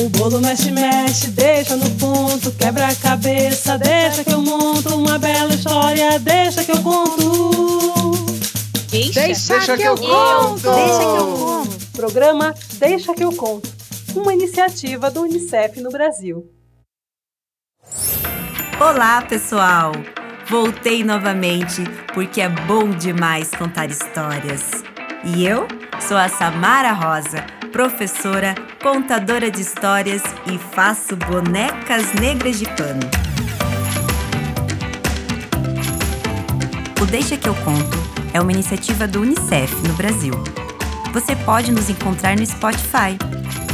O bolo mexe, mexe, deixa no ponto, quebra a cabeça, deixa que eu monto uma bela história, deixa que eu conto. Deixa, Deixa, Deixa que, que eu eu conto. Deixa que eu conto. Programa Deixa que eu conto, uma iniciativa do UNICEF no Brasil. Olá, pessoal! Voltei novamente porque é bom demais contar histórias. E eu sou a Samara Rosa, professora, contadora de histórias e faço bonecas negras de pano. O Deixa que eu conto é uma iniciativa do UNICEF no Brasil. Você pode nos encontrar no Spotify.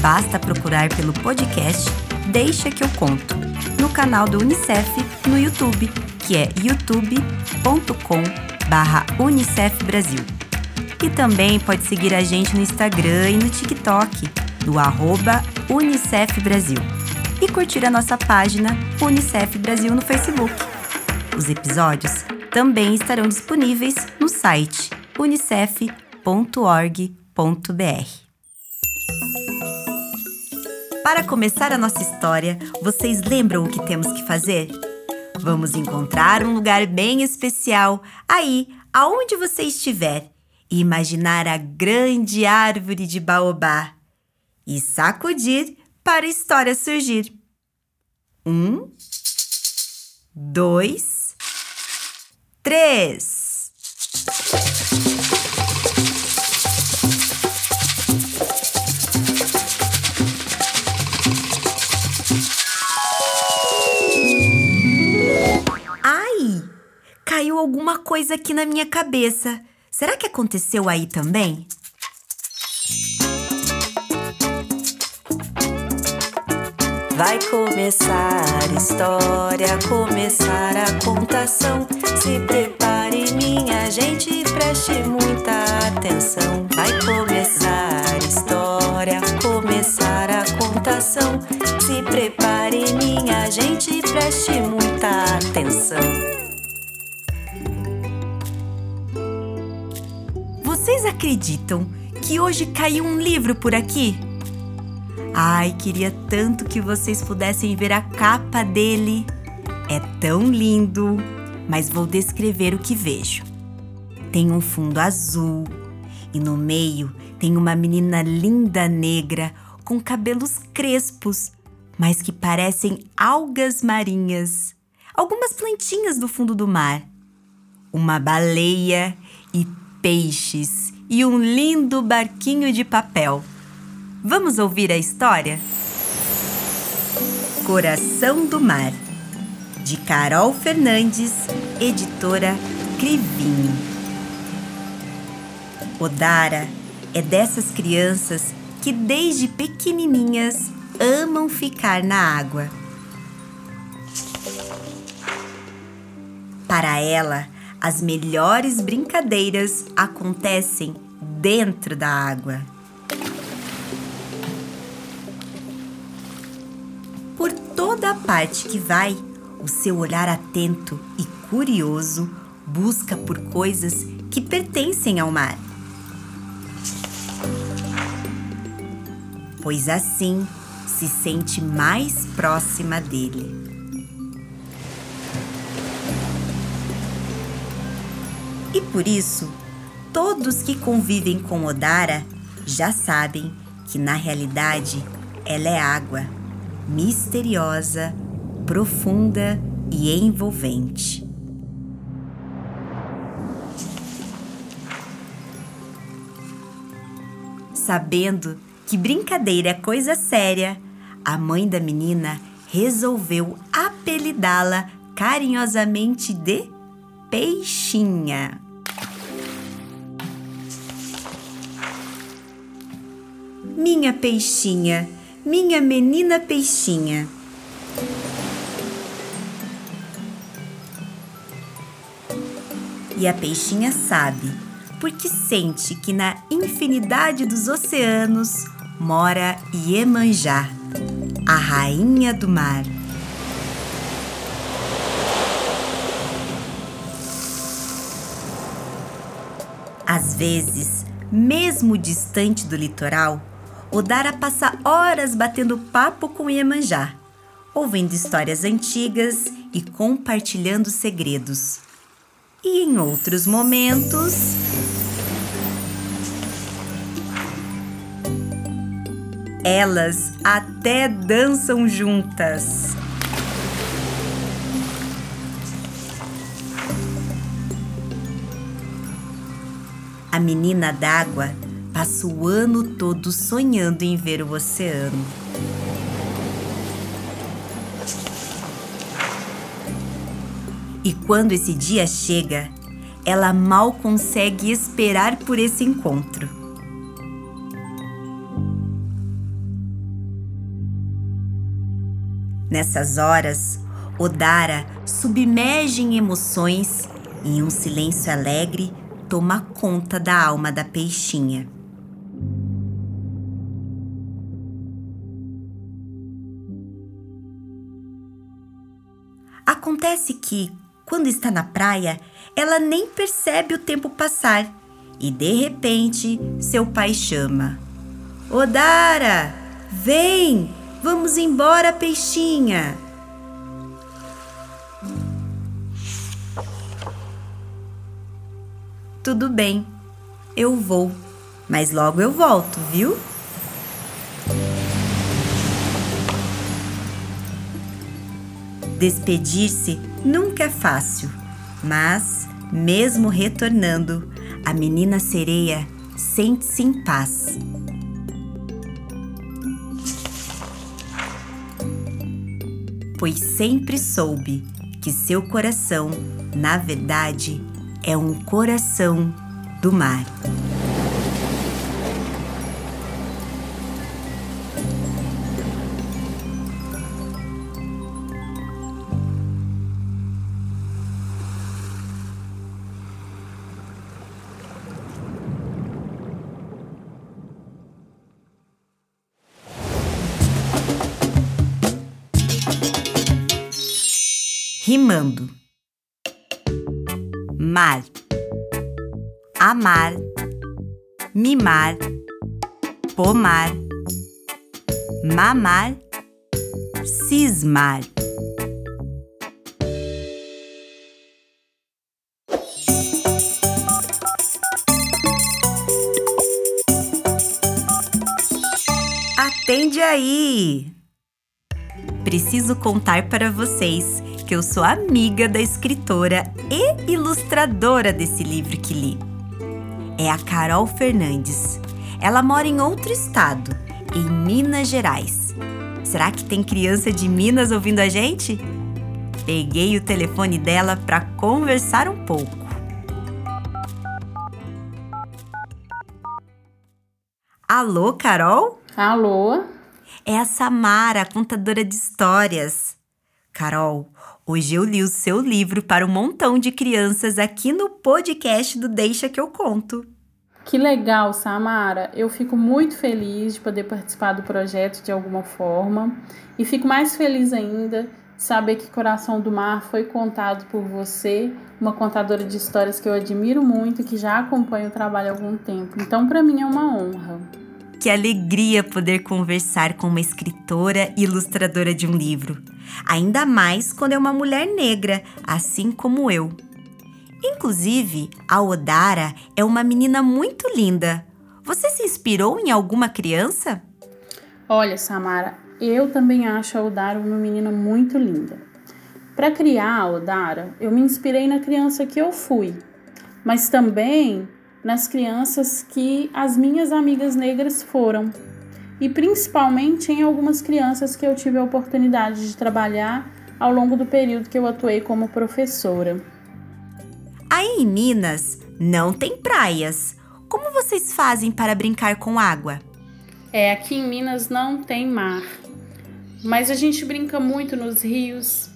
Basta procurar pelo podcast Deixa que eu conto no canal do Unicef no YouTube, que é youtube.com/unicef Brasil. E também pode seguir a gente no Instagram e no TikTok, no arroba Unicef Brasil. E curtir a nossa página Unicef Brasil no Facebook. Os episódios também estarão disponíveis no site unicef.org.br. Para começar a nossa história, vocês lembram o que temos que fazer? Vamos encontrar um lugar bem especial aí, aonde você estiver, e imaginar a grande árvore de baobá e sacudir para a história surgir. Um, dois, três. Ai! Caiu alguma coisa aqui na minha cabeça. Será que aconteceu aí também? Vai começar a história, começar a contação. Se prepare, minha gente, preste muita atenção. Vai começar a história, começar a contação. Se prepare, minha gente, preste muita atenção. Vocês acreditam que hoje caiu um livro por aqui? Ai, queria tanto que vocês pudessem ver a capa dele. É tão lindo, mas vou descrever o que vejo. Tem um fundo azul e no meio tem uma menina linda negra com cabelos crespos, mas que parecem algas marinhas. Algumas plantinhas do fundo do mar. Uma baleia e peixes e um lindo barquinho de papel. Vamos ouvir a história? Coração do Mar, de Carol Fernandes, editora Crivinho. Odara é dessas crianças que desde pequenininhas amam ficar na água. Para ela, as melhores brincadeiras acontecem dentro da água. Por toda a parte que vai, o seu olhar atento e curioso busca por coisas que pertencem ao mar. Pois assim se sente mais próxima dele. E por isso, todos que convivem com Odara já sabem que na realidade ela é água, misteriosa, profunda e envolvente. Sabendo que brincadeira é coisa séria, a mãe da menina resolveu apelidá-la carinhosamente de Peixinha. Minha peixinha, minha menina peixinha. E a peixinha sabe, porque sente que na infinidade dos oceanos mora Iemanjá, a rainha do mar. Às vezes, mesmo distante do litoral, Odara passa horas batendo papo com Iemanjá, ouvindo histórias antigas e compartilhando segredos. E em outros momentos. Elas até dançam juntas. A menina d'água passa o ano todo sonhando em ver o oceano. E quando esse dia chega, ela mal consegue esperar por esse encontro. Nessas horas, Odara submerge em emoções e em um silêncio alegre toma conta da alma da peixinha. Acontece que, quando está na praia, ela nem percebe o tempo passar e de repente seu pai chama: Odara, vem, vamos embora, peixinha. Tudo bem, eu vou, mas logo eu volto, viu? Despedir-se nunca é fácil, mas, mesmo retornando, a menina sereia sente-se em paz. Pois sempre soube que seu coração, na verdade, é um coração do mar. Rimando mar, amar, mimar, pomar, mamar, cismar. Atende aí! Preciso contar para vocês que eu sou amiga da escritora e ilustradora desse livro que li. É a Carol Fernandes. Ela mora em outro estado, em Minas Gerais. Será que tem criança de Minas ouvindo a gente? Peguei o telefone dela para conversar um pouco. Alô, Carol? Alô? É a Samara, contadora de histórias. Carol, Hoje eu li o seu livro para um montão de crianças aqui no podcast do Deixa que eu conto. Que legal, Samara. Eu fico muito feliz de poder participar do projeto de alguma forma e fico mais feliz ainda de saber que Coração do Mar foi contado por você, uma contadora de histórias que eu admiro muito e que já acompanha o trabalho há algum tempo. Então, para mim é uma honra. Que alegria poder conversar com uma escritora e ilustradora de um livro. Ainda mais quando é uma mulher negra, assim como eu. Inclusive, a Odara é uma menina muito linda. Você se inspirou em alguma criança? Olha, Samara, eu também acho a Odara uma menina muito linda. Para criar a Odara, eu me inspirei na criança que eu fui, mas também nas crianças que as minhas amigas negras foram, e principalmente em algumas crianças que eu tive a oportunidade de trabalhar ao longo do período que eu atuei como professora. Aí em Minas não tem praias. Como vocês fazem para brincar com água? É, aqui em Minas não tem mar, mas a gente brinca muito nos rios,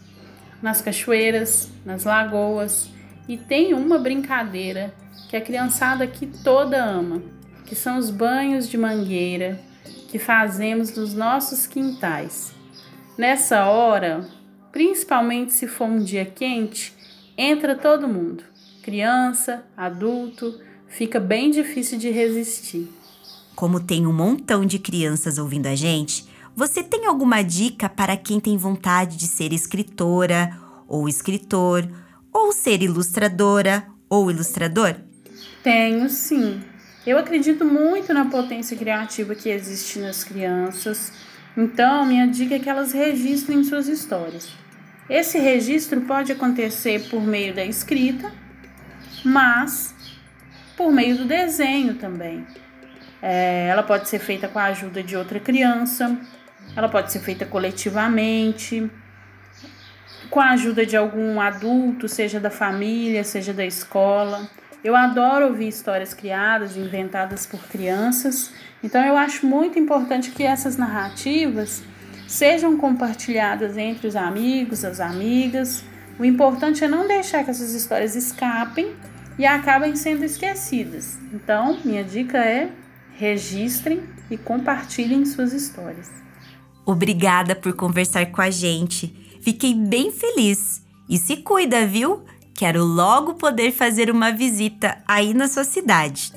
nas cachoeiras, nas lagoas e tem uma brincadeira que a criançada aqui toda ama, que são os banhos de mangueira que fazemos nos nossos quintais. Nessa hora, principalmente se for um dia quente, entra todo mundo, criança, adulto, fica bem difícil de resistir. como tem um montão de crianças ouvindo a gente, você tem alguma dica para quem tem vontade de ser escritora ou escritor, ou ser ilustradora ou ilustrador? Tenho sim. Eu acredito muito na potência criativa que existe nas crianças, então minha dica é que elas registrem suas histórias. Esse registro pode acontecer por meio da escrita, mas por meio do desenho também. É, ela pode ser feita com a ajuda de outra criança, ela pode ser feita coletivamente, com a ajuda de algum adulto, seja da família, seja da escola. Eu adoro ouvir histórias criadas, inventadas por crianças, então eu acho muito importante que essas narrativas sejam compartilhadas entre os amigos, as amigas. O importante é não deixar que essas histórias escapem e acabem sendo esquecidas. Então, minha dica é registrem e compartilhem suas histórias. Obrigada por conversar com a gente. Fiquei bem feliz. E se cuida, viu? Quero logo poder fazer uma visita aí na sua cidade.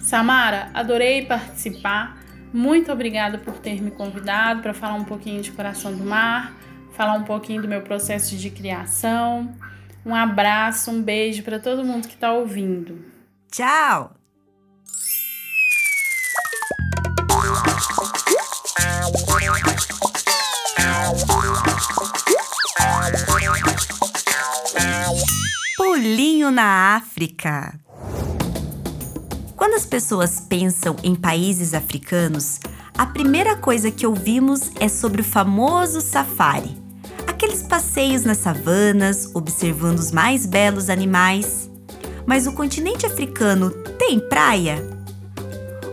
Samara, adorei participar. Muito obrigada por ter me convidado para falar um pouquinho de Coração do Mar, falar um pouquinho do meu processo de criação. Um abraço, um beijo para todo mundo que está ouvindo. Tchau! Pulinho na África. Quando as pessoas pensam em países africanos, a primeira coisa que ouvimos é sobre o famoso safari. Aqueles passeios nas savanas, observando os mais belos animais. Mas o continente africano tem praia?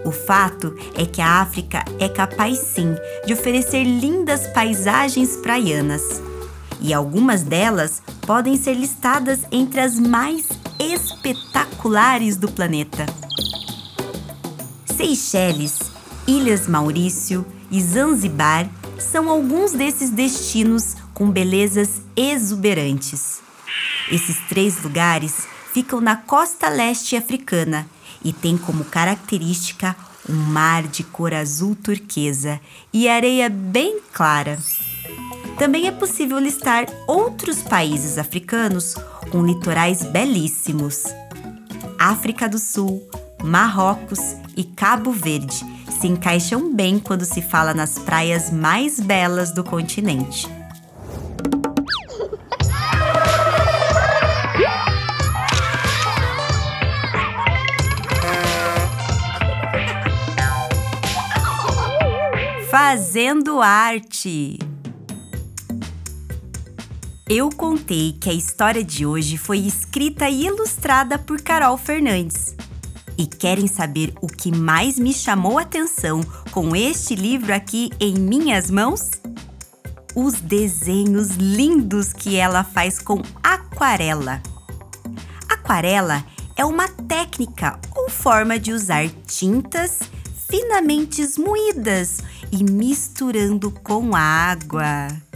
O fato é que a África é capaz sim de oferecer lindas paisagens praianas. E algumas delas podem ser listadas entre as mais espetaculares do planeta. Seychelles, Ilhas Maurício e Zanzibar são alguns desses destinos com belezas exuberantes. Esses três lugares ficam na costa leste africana e têm como característica um mar de cor azul turquesa e areia bem clara. Também é possível listar outros países africanos com litorais belíssimos. África do Sul, Marrocos e Cabo Verde se encaixam bem quando se fala nas praias mais belas do continente. Fazendo arte. Eu contei que a história de hoje foi escrita e ilustrada por Carol Fernandes. E querem saber o que mais me chamou a atenção com este livro aqui em minhas mãos? Os desenhos lindos que ela faz com aquarela. Aquarela é uma técnica ou forma de usar tintas finamente moídas e misturando com água.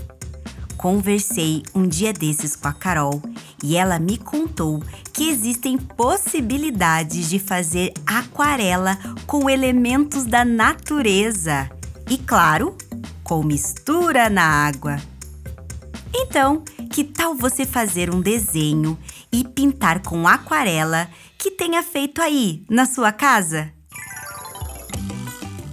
Conversei um dia desses com a Carol e ela me contou que existem possibilidades de fazer aquarela com elementos da natureza e, claro, com mistura na água. Então, que tal você fazer um desenho e pintar com aquarela que tenha feito aí na sua casa?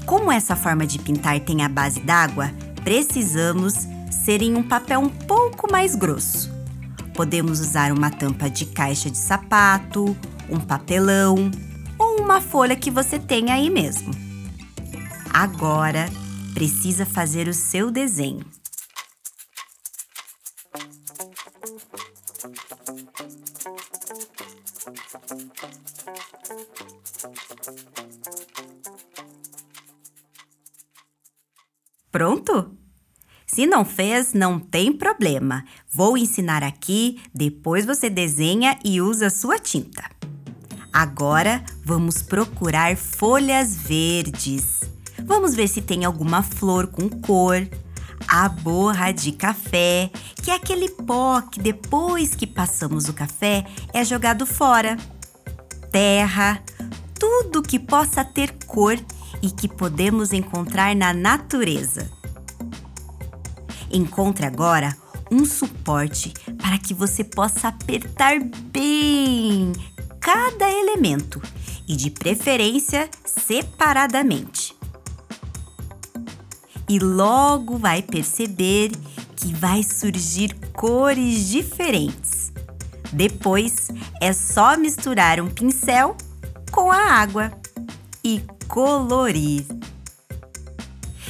Como essa forma de pintar tem a base d'água, precisamos ser em um papel um pouco mais grosso. Podemos usar uma tampa de caixa de sapato, um papelão ou uma folha que você tenha aí mesmo. Agora, precisa fazer o seu desenho. Pronto? Se não fez, não tem problema. Vou ensinar aqui, depois você desenha e usa sua tinta. Agora vamos procurar folhas verdes. Vamos ver se tem alguma flor com cor. A borra de café, que é aquele pó que depois que passamos o café é jogado fora. Terra, tudo que possa ter cor e que podemos encontrar na natureza. Encontre agora um suporte para que você possa apertar bem cada elemento e, de preferência, separadamente. E logo vai perceber que vai surgir cores diferentes. Depois é só misturar um pincel com a água e colorir.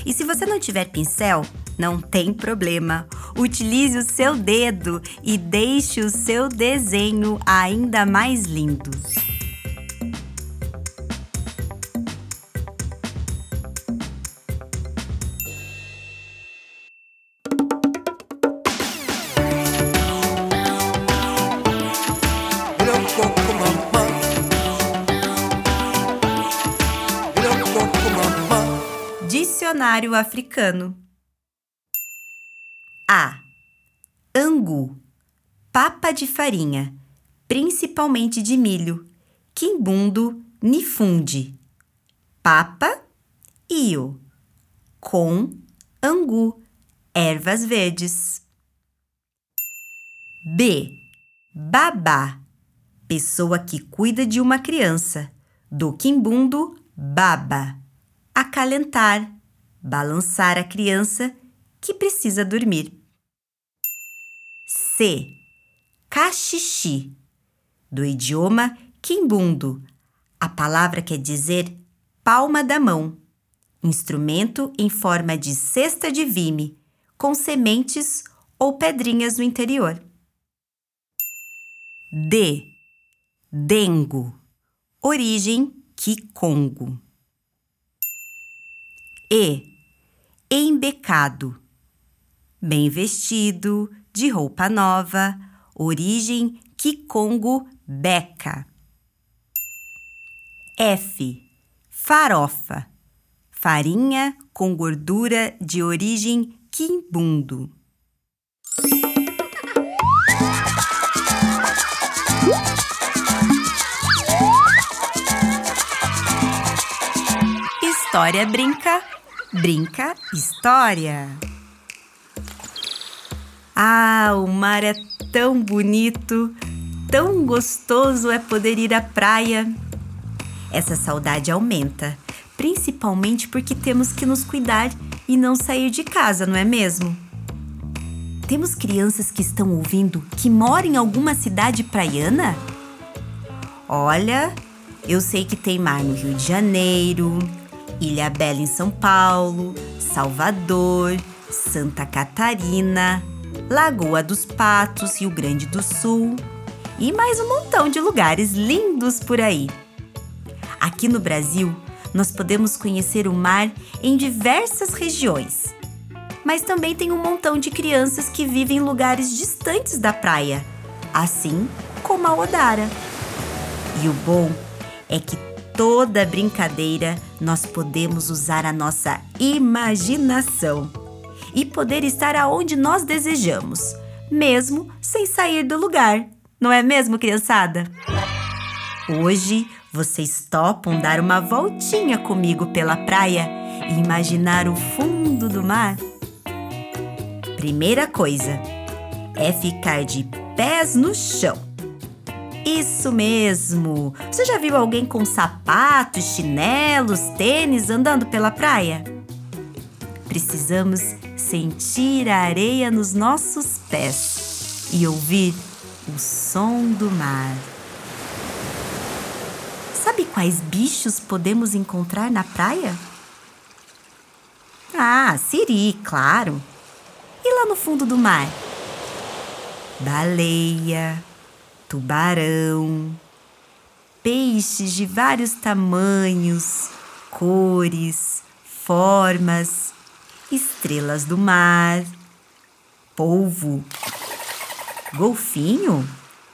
E se você não tiver pincel, não tem problema. Utilize o seu dedo e deixe o seu desenho ainda mais lindo. Dicionário africano. A. Angu. Papa de farinha, principalmente de milho. Quimbundo, nifunde. Papa, io. Com, angu, ervas verdes. B. Babá. Pessoa que cuida de uma criança. Do quimbundo, baba. Acalentar, balançar a criança que precisa dormir. C. Cachixi, do idioma quimbundo. A palavra quer dizer palma da mão, instrumento em forma de cesta de vime, com sementes ou pedrinhas no interior. D. Dengo, origem Kikongo. E. Embecado, bem vestido, de roupa nova, origem Kikongo Beca. F. Farofa, farinha com gordura de origem quimbundo. História brinca, brinca história. Ah, o mar é tão bonito, tão gostoso é poder ir à praia. Essa saudade aumenta, principalmente porque temos que nos cuidar e não sair de casa, não é mesmo? Temos crianças que estão ouvindo que moram em alguma cidade praiana? Olha, eu sei que tem mar no Rio de Janeiro, Ilha Bela em São Paulo, Salvador, Santa Catarina, Lagoa dos Patos, Rio Grande do Sul e mais um montão de lugares lindos por aí. Aqui no Brasil, nós podemos conhecer o mar em diversas regiões. Mas também tem um montão de crianças que vivem em lugares distantes da praia, assim como a Odara. E o bom é que toda brincadeira nós podemos usar a nossa imaginação e poder estar aonde nós desejamos, mesmo sem sair do lugar. Não é mesmo, criançada? Hoje vocês topam dar uma voltinha comigo pela praia e imaginar o fundo do mar? Primeira coisa é ficar de pés no chão. Isso mesmo! Você já viu alguém com sapatos, chinelos, tênis andando pela praia? Precisamos sentir a areia nos nossos pés e ouvir o som do mar. Sabe quais bichos podemos encontrar na praia? Ah, siri, claro. E lá no fundo do mar? Baleia, tubarão, peixes de vários tamanhos, cores, formas estrelas do mar, polvo, golfinho?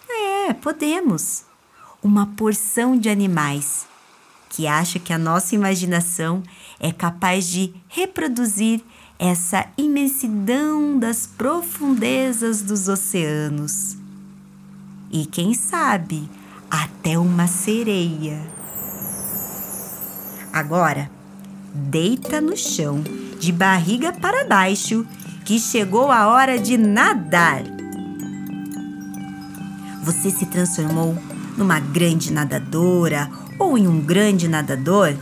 É, podemos. Uma porção de animais que acha que a nossa imaginação é capaz de reproduzir essa imensidão das profundezas dos oceanos. E quem sabe, até uma sereia. Agora, deita no chão, de barriga para baixo, que chegou a hora de nadar. Você se transformou numa grande nadadora ou em um grande nadador?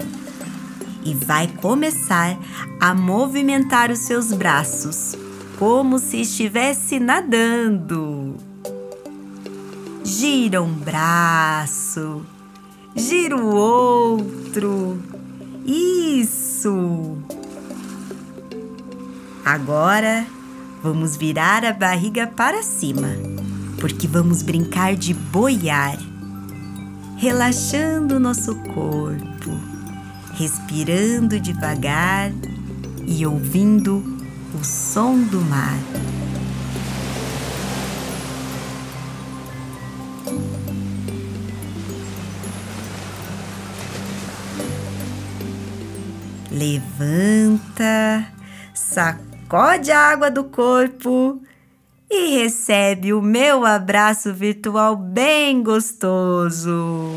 E vai começar a movimentar os seus braços, como se estivesse nadando. Gira um braço, gira o outro. Isso! Agora vamos virar a barriga para cima, porque vamos brincar de boiar, relaxando nosso corpo, respirando devagar e ouvindo o som do mar. Levanta, sacode a água do corpo e recebe o meu abraço virtual bem gostoso.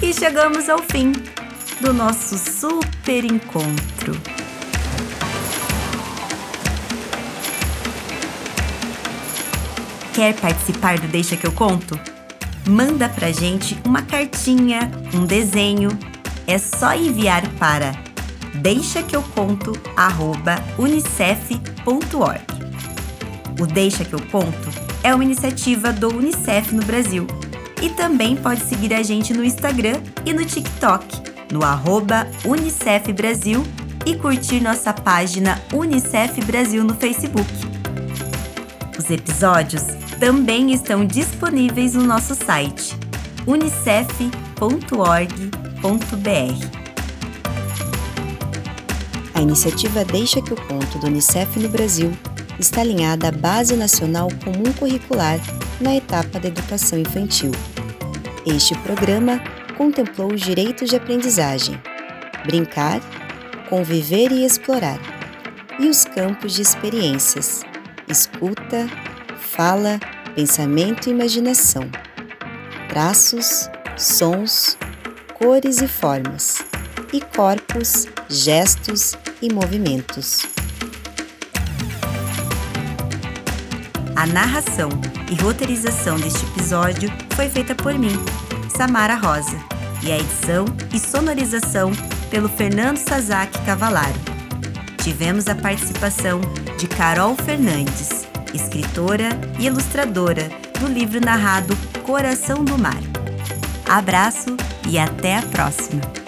E chegamos ao fim do nosso super encontro. Quer participar do Deixa que eu conto? Manda pra gente uma cartinha, um desenho. É só enviar para deixa que eu conto unicef.org. O Deixa que eu conto é uma iniciativa do UNICEF no Brasil. E também pode seguir a gente no Instagram e no TikTok, no arroba Unicef Brasil e curtir nossa página Unicef Brasil no Facebook. Os episódios também estão disponíveis no nosso site unicef.org.br. A iniciativa Deixa que eu conto do Unicef no Brasil está alinhada à Base Nacional Comum Curricular na etapa da educação infantil. Este programa contemplou os direitos de aprendizagem, brincar, conviver e explorar, e os campos de experiências, escuta, fala, pensamento e imaginação, traços, sons, cores e formas, e corpos, gestos e movimentos. A narração e roteirização deste episódio foi feita por mim, Samara Rosa, e a edição e sonorização pelo Fernando Sazaki Cavalaro. Tivemos a participação de Carol Fernandes escritora e ilustradora do livro narrado Coração do Mar. Abraço e até a próxima!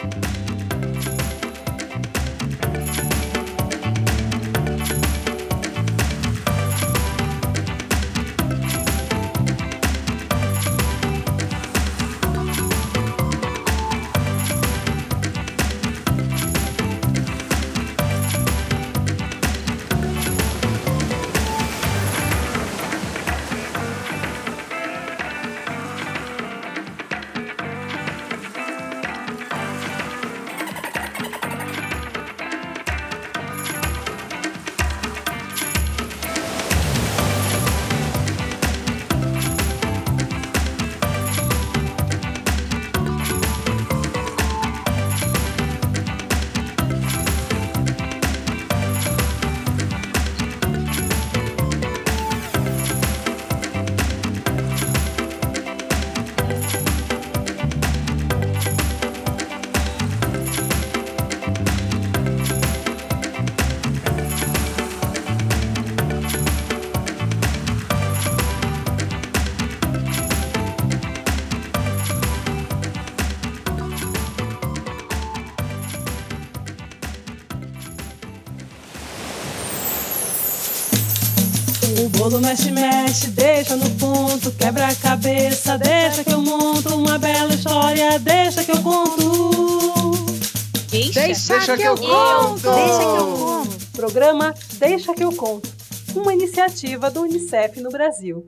Deixa no ponto, quebra a cabeça, deixa que eu monto uma bela história, deixa que eu conto. Deixa, Deixa, deixa que, que eu, eu conto. conto. Deixa que eu conto. Programa Deixa que eu conto. Uma iniciativa do UNICEF no Brasil.